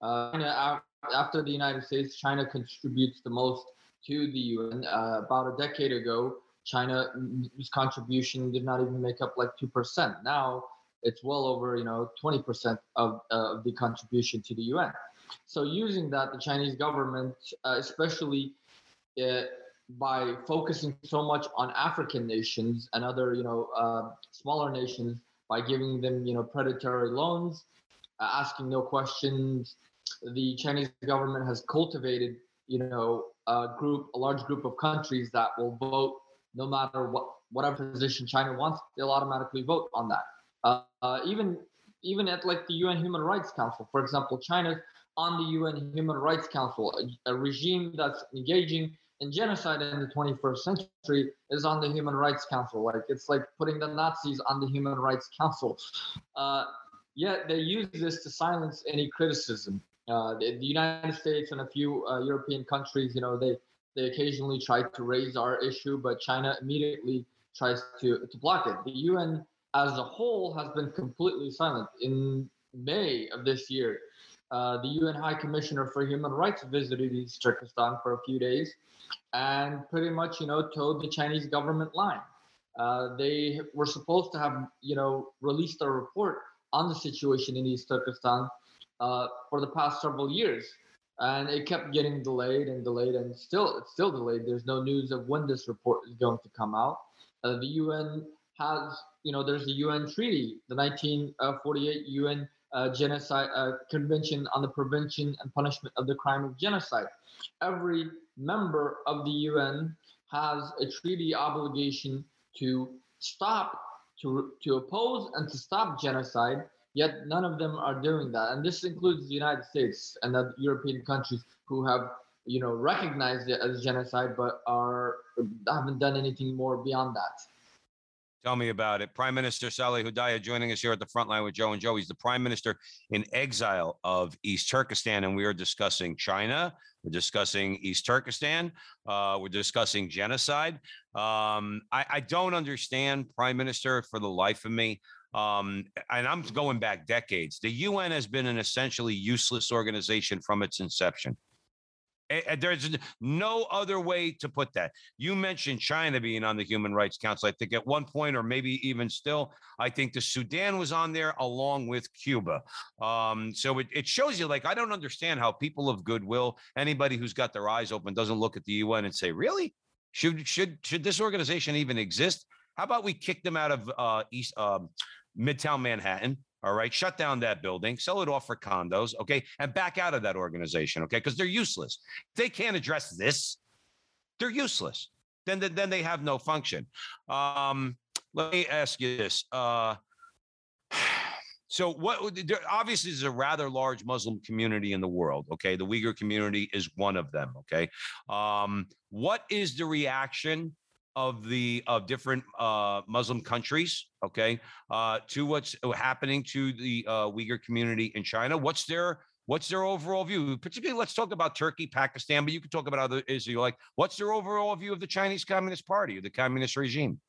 Uh, China, after the United States, China contributes the most to the UN. Uh, about a decade ago, China's contribution did not even make up like 2%. Now, it's well over you know 20% of, uh, the contribution to the UN. So using that, the Chinese government, uh, especially uh, by focusing so much on African nations and other you know uh, smaller nations, by giving them you know predatory loans, uh, asking no questions, the Chinese government has cultivated you know a group, a large group of countries that will vote no matter what whatever position China wants, they'll automatically vote on that. Uh, uh, even even at like the UN Human Rights Council, for example, China on the UN Human Rights Council, a, a, regime that's engaging in genocide in the 21st century is on the Human Rights Council. Like it's like putting the Nazis on the Human Rights Council. Uh, yet they use this to silence any criticism. Uh, the, the, United States and a few uh, European countries, you know, they they occasionally try to raise our issue, but China immediately tries to, to block it. The UN as a whole has been completely silent. In May of this year, uh, the UN High Commissioner for Human Rights visited East Turkestan for a few days and pretty much, you know, told the Chinese government line. Uh, they were supposed to have, you know, released a report on the situation in East Turkestan uh, for the past several years and it kept getting delayed and delayed and still it's still delayed there's no news of when this report is going to come out uh, the un has you know there's the un treaty the 1948 un uh, genocide uh, convention on the prevention and punishment of the crime of genocide every member of the un has a treaty obligation to stop to, to oppose and to stop genocide Yet none of them are doing that, and this includes the United States and the European countries who have, you know, recognized it as genocide, but are haven't done anything more beyond that. Tell me about it. Prime Minister Salih Hudayar joining us here at the front line with Joe and Joe. He's the Prime Minister in exile of East Turkestan, and we are discussing China. We're discussing East Turkestan. Uh, we're discussing genocide. Um, I, I, don't understand, Prime Minister, for the life of me, um, and I'm going back decades. The UN has been an essentially useless organization from its inception. There's no other way to put that. You mentioned China being on the Human Rights Council. I think at one point, or maybe even still, I think the Sudan was on there along with Cuba. Um, so it, it shows you, like, I don't understand how people of goodwill, anybody who's got their eyes open, doesn't look at the UN and say, really? Should should should this organization even exist? How about we kick them out of uh, East um, Midtown Manhattan. All right, shut down that building, sell it off for condos, okay, and back out of that organization, okay, because they're useless. If they can't address this, they're useless. Then, then they have no function. Um, let me ask you this. Uh, so, what obviously is a rather large Muslim community in the world. Okay, the Uyghur community is one of them. Okay, um, what is the reaction of the of different uh, Muslim countries, okay, uh, to what's happening to the uh, Uyghur community in China. What's their what's their overall view? Particularly, let's talk about Turkey, Pakistan, but you can talk about other Israel. Like, what's their overall view of the Chinese Communist Party, the communist regime?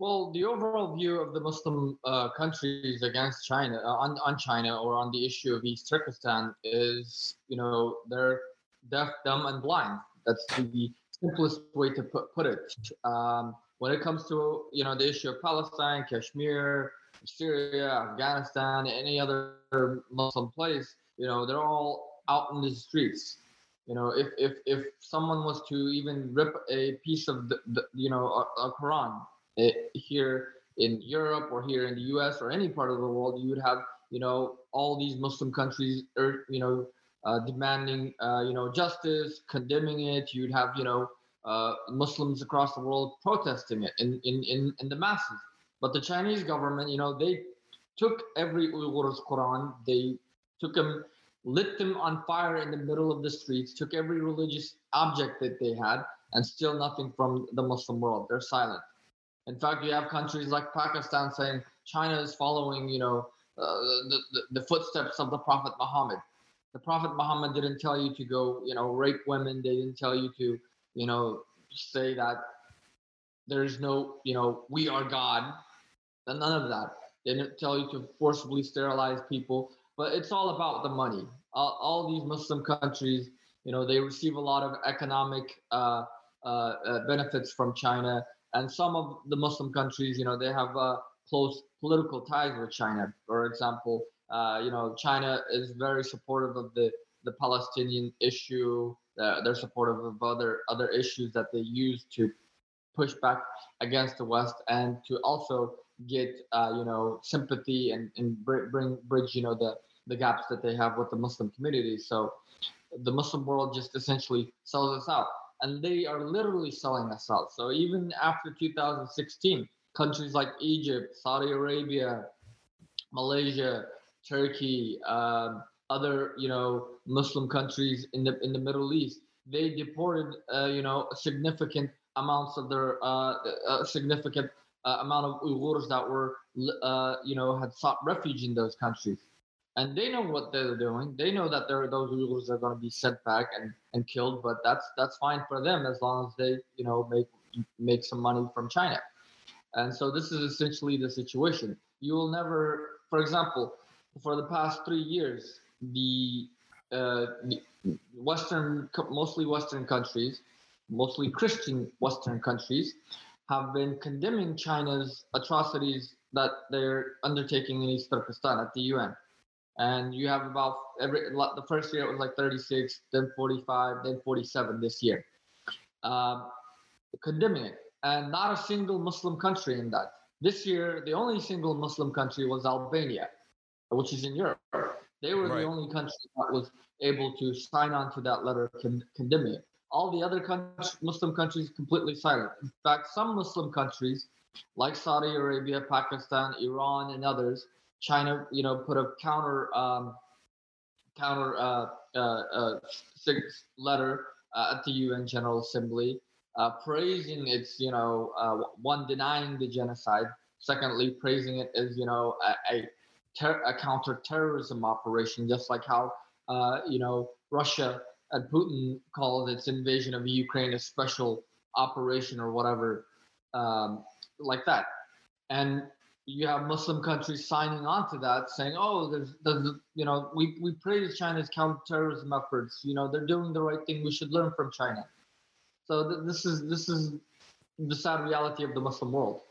Well, the overall view of the Muslim uh, countries against China, uh, on, on China, or on the issue of East Turkestan is, you know, they're deaf, dumb, and blind. That's the simplest way to put, put it. Um, when it comes to you know the issue of Palestine, Kashmir, Syria, Afghanistan, any other Muslim place, you know they're all out in the streets. You know, if if if someone was to even rip a piece of the, the you know a, a Quran it, eh, here in Europe or here in the U.S. or any part of the world, you would have you know all these Muslim countries, or er, you know uh, demanding, uh, you know, justice, condemning it. You'd have, you know, uh, Muslims across the world protesting it in, in, in, in the masses. But the Chinese government, you know, they took every Uyghur's Quran, they took them, lit them on fire in the middle of the streets, took every religious object that they had, and still nothing from the Muslim world. They're silent. In fact, you have countries like Pakistan saying China is following, you know, uh, the, the, the footsteps of the Prophet Muhammad the Prophet Muhammad didn't tell you to go, you know, rape women. They didn't tell you to, you know, say that there's no, you know, we are God. None of that. They didn't tell you to forcibly sterilize people. But it's all about the money. All, all these Muslim countries, you know, they receive a lot of economic uh, uh, uh, benefits from China. And some of the Muslim countries, you know, they have uh, close political ties with China. For example, uh, you know, China is very supportive of the the Palestinian issue. Uh, they're supportive of other other issues that they use to push back against the West and to also get uh, you know sympathy and and bring bridge you know the the gaps that they have with the Muslim community. So the Muslim world just essentially sells us out, and they are literally selling us out. So even after 2016, countries like Egypt, Saudi Arabia, Malaysia, Turkey, um, other you know Muslim countries in the in the Middle East, they deported uh, you know significant amounts of their uh, uh, significant uh, amount of Uyghurs that were uh, you know had sought refuge in those countries and they know what they're doing. They know that there are those Uyghurs are going to be sent back and, and killed, but that's that's fine for them as long as they you know make make some money from China. And so this is essentially the situation. You will never, for example, for the past three years, the, uh, the Western, mostly Western countries, mostly Christian Western countries, have been condemning China's atrocities that they're undertaking in East Turkestan at the UN and you have about every the first year it was like 36 then 45 then 47 this year. Um, condemning it. And not a single muslim country in that. This year the only single muslim country was albania which is in europe they were right. the only country that was able to sign on to that letter con- condemning it all the other countries, muslim countries completely silent in fact some muslim countries like saudi arabia pakistan iran and others China, you know, put a counter um, counter uh, uh, uh, six letter uh, at the UN General Assembly, uh, praising its, you know, uh, one denying the genocide. Secondly, praising it as, you know, a, a, ter- a counter-terrorism operation, just like how, you know, Russia and Putin called its invasion of Ukraine a special operation or whatever, um, like that. And you have Muslim countries signing on to that, saying, "Oh, there's, there's, you know, we we praise China's counterterrorism efforts. You know, they're doing the right thing. We should learn from China." So th- this is this is the sad reality of the Muslim world.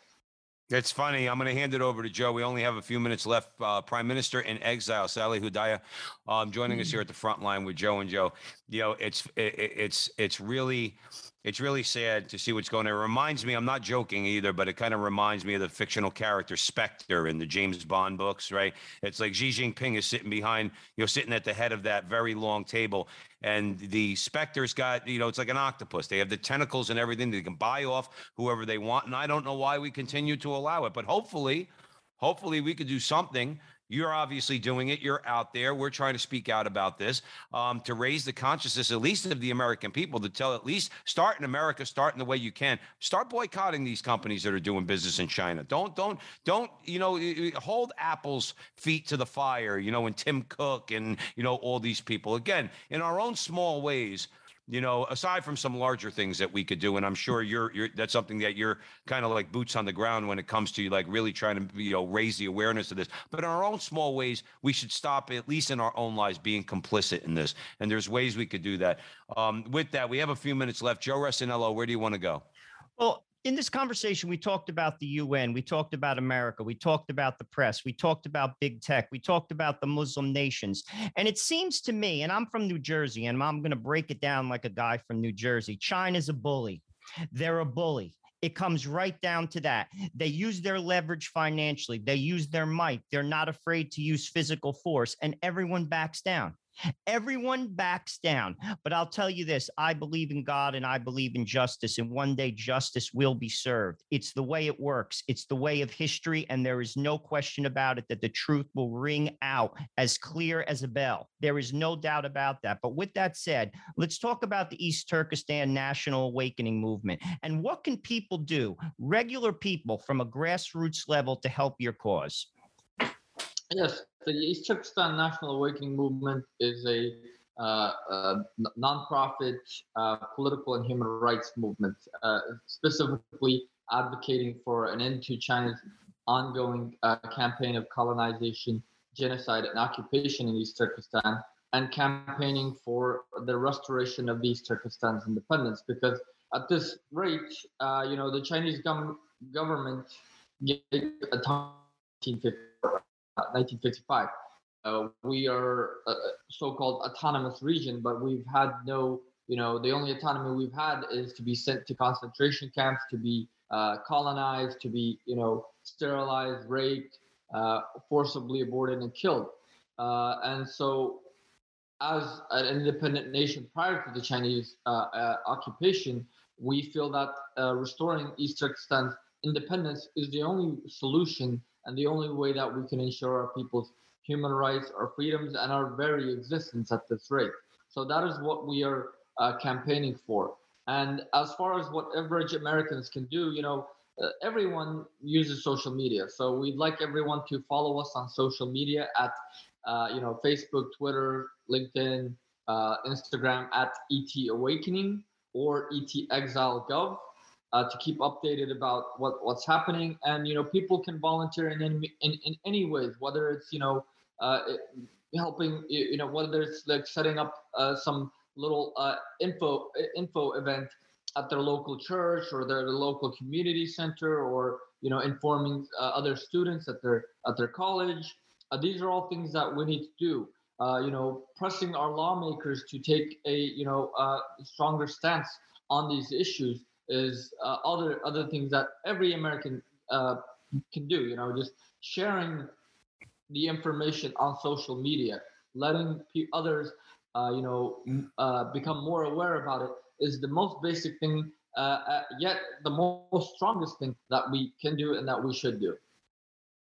It's funny. I'm going to hand it over to Joe. We only have a few minutes left. Uh, Prime Minister in exile, Salih Hudayar, um, joining us here at the front line with Joe and Joe. You know, it's it, it's it's really it's really sad to see what's going on. It reminds me, I'm not joking either, but it kind of reminds me of the fictional character Spectre in the James Bond books, right? It's like Xi Jinping is sitting behind, you know, sitting at the head of that very long table. And the Spectre's got, you know, it's like an octopus. They have the tentacles and everything. They can buy off whoever they want. And I don't know why we continue to allow it, but hopefully, hopefully we could do something you're obviously doing it. You're out there. We're trying to speak out about this um, to raise the consciousness, at least of the American people, to tell at least start in America, start in the way you can. Start boycotting these companies that are doing business in China. Don't, don't, don't, you know, hold Apple's feet to the fire, you know, and Tim Cook and, you know, all these people. Again, in our own small ways, you know, aside from some larger things that we could do, and I'm sure you're, you're that's something that you're kind of like boots on the ground when it comes to like really trying to you know raise the awareness of this. But in our own small ways, we should stop at least in our own lives being complicit in this. And there's ways we could do that. Um, with that, we have a few minutes left. Joe Resinello, where do you want to go? Well, in this conversation, we talked about the UN, we talked about America, we talked about the press, we talked about big tech, we talked about the Muslim nations. And it seems to me, and I'm from New Jersey, and I'm going to break it down like a guy from New Jersey China's a bully. They're a bully. It comes right down to that. They use their leverage financially, they use their might. They're not afraid to use physical force, and everyone backs down. Everyone backs down. But I'll tell you this I believe in God and I believe in justice, and one day justice will be served. It's the way it works, it's the way of history, and there is no question about it that the truth will ring out as clear as a bell. There is no doubt about that. But with that said, let's talk about the East Turkestan National Awakening Movement and what can people do, regular people from a grassroots level, to help your cause? Yes, the East Turkestan National Awakening Movement is a, uh, a nonprofit uh, political and human rights movement, uh, specifically advocating for an end to China's ongoing uh, campaign of colonization, genocide, and occupation in East Turkestan, and campaigning for the restoration of East Turkestan's independence. Because at this rate, uh, you know, the Chinese gov- government 1955. Uh, we are a so-called autonomous region, but we've had no, you know, the only autonomy we've had is to be sent to concentration camps, to be uh, colonized, to be, you know, sterilized, raped, uh, forcibly aborted, and killed. Uh, and so, as an independent nation prior to the Chinese uh, uh, occupation, we feel that restoring East Turkestan's independence is the only solution and the only way that we can ensure our people's human rights, our freedoms, and our very existence at this rate. So that is what we are uh, campaigning for. And as far as what average Americans can do, you know, uh, everyone uses social media. So we'd like everyone to follow us on social media at, uh, you know, Facebook, Twitter, LinkedIn, uh, Instagram at ET Awakening or ET Exile Gov uh, to keep updated about what, what's happening. And you know, people can volunteer in any in, in any ways, whether it's you know uh, helping you know whether it's like setting up uh, some little uh, info info event at their local church or their local community center or you know informing uh, other students at their at their college uh, these are all things that we need to do you know pressing our lawmakers to take a you know stronger stance on these issues is uh, other other things that every American uh, can do. You know, just sharing the information on social media, letting others, uh, you know, uh, become more aware about it is the most basic thing. Uh, uh, yet the most strongest thing that we can do and that we should do.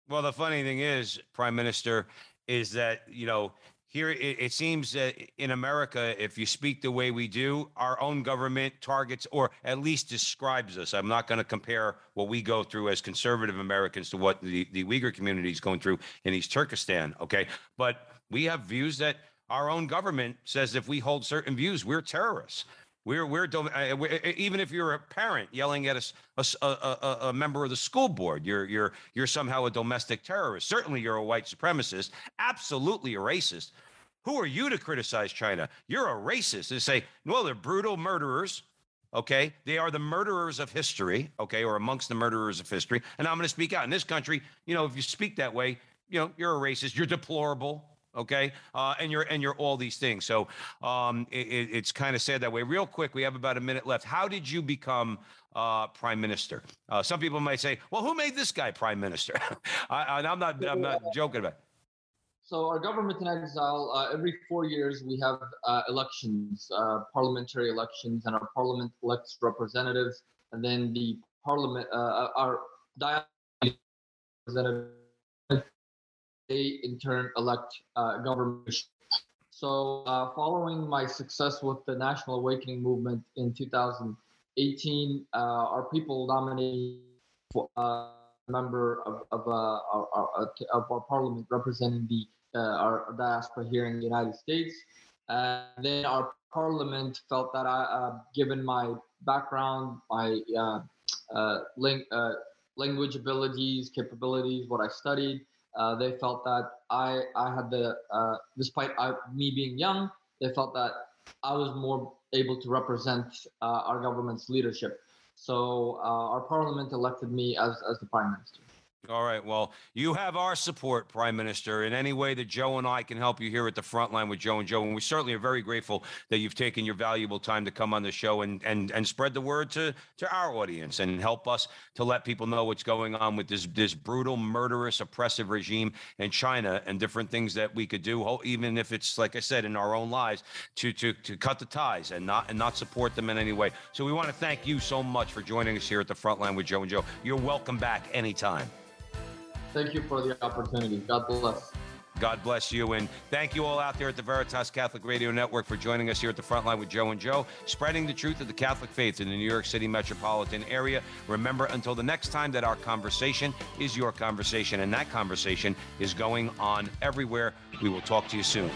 Well, the funny thing is, Prime Minister, is that you know here it, it, seems that in America, if you speak the way we do, our own government targets or at least describes us. I'm not going to compare what we go through as conservative Americans to what the, the Uyghur community is going through in East Turkestan. Okay. but we have views that our own government says if we hold certain views, we're terrorists. We're, we're, uh, even if you're a parent yelling at a, a, a, a, member of the school board, you're, you're, you're somehow a domestic terrorist. Certainly, you're a white supremacist, absolutely a racist. Who are you to criticize China? You're a racist. They say, well, they're brutal murderers. Okay. They are the murderers of history. Okay. Or amongst the murderers of history. And I'm going to speak out. In this country, you know, if you speak that way, you know, you're a racist. You're deplorable okay? Uh, and you're and you're all these things. So um, it, it's kind of sad that way. Real quick we have about a minute left. How did you become uh, prime minister? Uh, some people might say well who made this guy prime minister? And I, am not i'm not joking about it. so our government in exile uh, every four years we have uh, elections uh, parliamentary elections and our parliament elects representatives and then the parliament our representative they in turn elect uh, government. So, uh, following my success with the National Awakening movement in 2018, uh, our people nominated a uh, member of of, uh, our, our, uh, of our parliament representing the our diaspora here in the United States. And then our parliament felt that I, given my background, my language abilities, capabilities, what I studied, uh, they felt that I I had the uh, despite I, me being young, they felt that I was more able to represent uh, our government's leadership. So uh, our parliament elected me as as the prime minister. All right. Well, you have our support, Prime Minister, in any way that Joe and I can help you here at the front line with Joe and Joe. And we certainly are very grateful that you've taken your valuable time to come on the show and and and spread the word to to our audience and help us to let people know what's going on with this this brutal, murderous, oppressive regime in China and different things that we could do, even if it's like I said in our own lives, to to to cut the ties and not and not support them in any way. So we want to thank you so much for joining us here at the front line with Joe and Joe. You're welcome back anytime. Thank you for the opportunity. God bless. God bless you. And thank you all out there at the Veritas Catholic Radio Network for joining us here at the front line with Joe and Joe, spreading the truth of the Catholic faith in the New York City metropolitan area. Remember, until the next time, that our conversation is your conversation, and that conversation is going on everywhere. We will talk to you soon.